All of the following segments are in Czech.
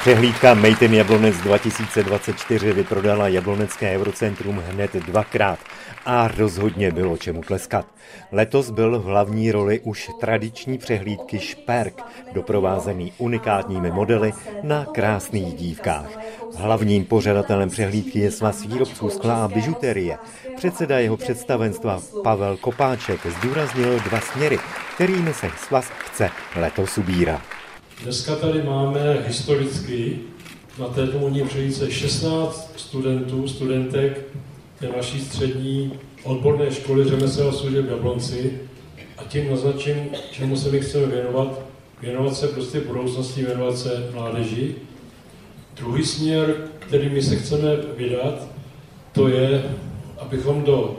Přehlídka Made in Jablonec 2024 vyprodala Jablonecké Eurocentrum hned dvakrát a rozhodně bylo čemu tleskat. Letos byl v hlavní roli už tradiční přehlídky Šperk, doprovázený unikátními modely na krásných dívkách. Hlavním pořadatelem přehlídky je svaz výrobců skla a bižuterie. Předseda jeho představenstva Pavel Kopáček zdůraznil dva směry, kterými se svaz chce letos ubírat. Dneska tady máme historicky na této modní přehlídce 16 studentů, studentek té naší střední odborné školy řemeslného služeb v Jablonci a tím naznačím, čemu se my chceme věnovat, věnovat se prostě budoucnosti, věnovat se mládeži. Druhý směr, který my se chceme vydat, to je, abychom do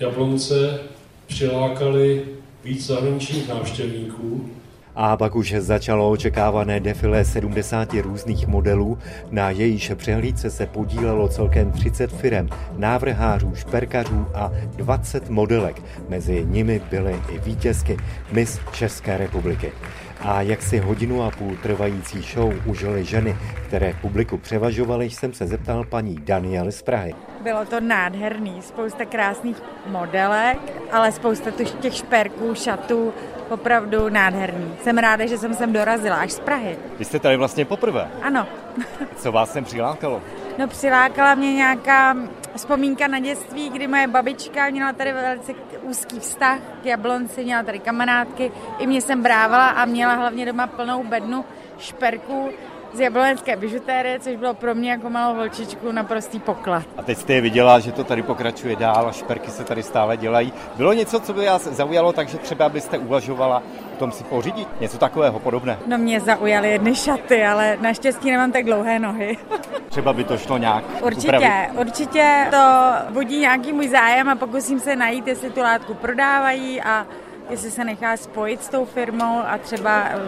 Jablonce přilákali víc zahraničních návštěvníků, a pak už začalo očekávané defilé 70 různých modelů, na jejíž přehlídce se podílelo celkem 30 firem, návrhářů, šperkařů a 20 modelek. Mezi nimi byly i vítězky Miss České republiky. A jak si hodinu a půl trvající show užily ženy, které publiku převažovaly, jsem se zeptal paní Daniely z Prahy. Bylo to nádherný, spousta krásných modelek, ale spousta těch šperků, šatů, opravdu nádherný. Jsem ráda, že jsem sem dorazila až z Prahy. Vy jste tady vlastně poprvé? Ano. Co vás sem přilákalo? No přilákala mě nějaká vzpomínka na dětství, kdy moje babička měla tady velice úzký vztah k Jablonci, měla tady kamarádky, i mě jsem brávala a měla hlavně doma plnou bednu šperků z jablonecké bižutérie, což bylo pro mě jako malou holčičku naprostý poklad. A teď jste je viděla, že to tady pokračuje dál a šperky se tady stále dělají. Bylo něco, co by vás zaujalo, takže třeba byste uvažovala o tom si pořídit? Něco takového podobné? No mě zaujaly jedny šaty, ale naštěstí nemám tak dlouhé nohy. třeba by to šlo nějak Určitě, upravit. určitě to budí nějaký můj zájem a pokusím se najít, jestli tu látku prodávají a jestli se nechá spojit s tou firmou a třeba um,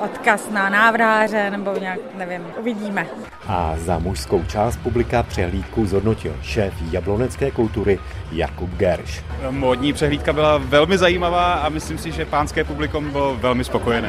odkaz na návrháře nebo nějak, nevím, uvidíme. A za mužskou část publika přehlídku zhodnotil šéf jablonecké kultury Jakub Gerš. Módní přehlídka byla velmi zajímavá a myslím si, že pánské publikum bylo velmi spokojené.